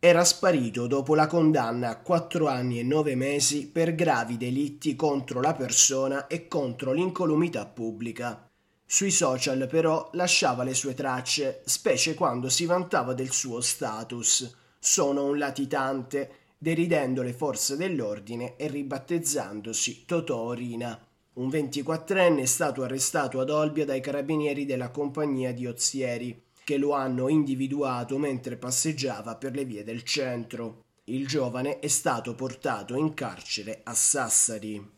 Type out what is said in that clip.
era sparito dopo la condanna a quattro anni e nove mesi per gravi delitti contro la persona e contro l'incolumità pubblica. Sui social però lasciava le sue tracce, specie quando si vantava del suo status. Sono un latitante, deridendo le forze dell'ordine e ribattezzandosi Totò Orina. Un 24enne è stato arrestato ad Olbia dai carabinieri della compagnia di Ozieri che lo hanno individuato mentre passeggiava per le vie del centro. Il giovane è stato portato in carcere a Sassari.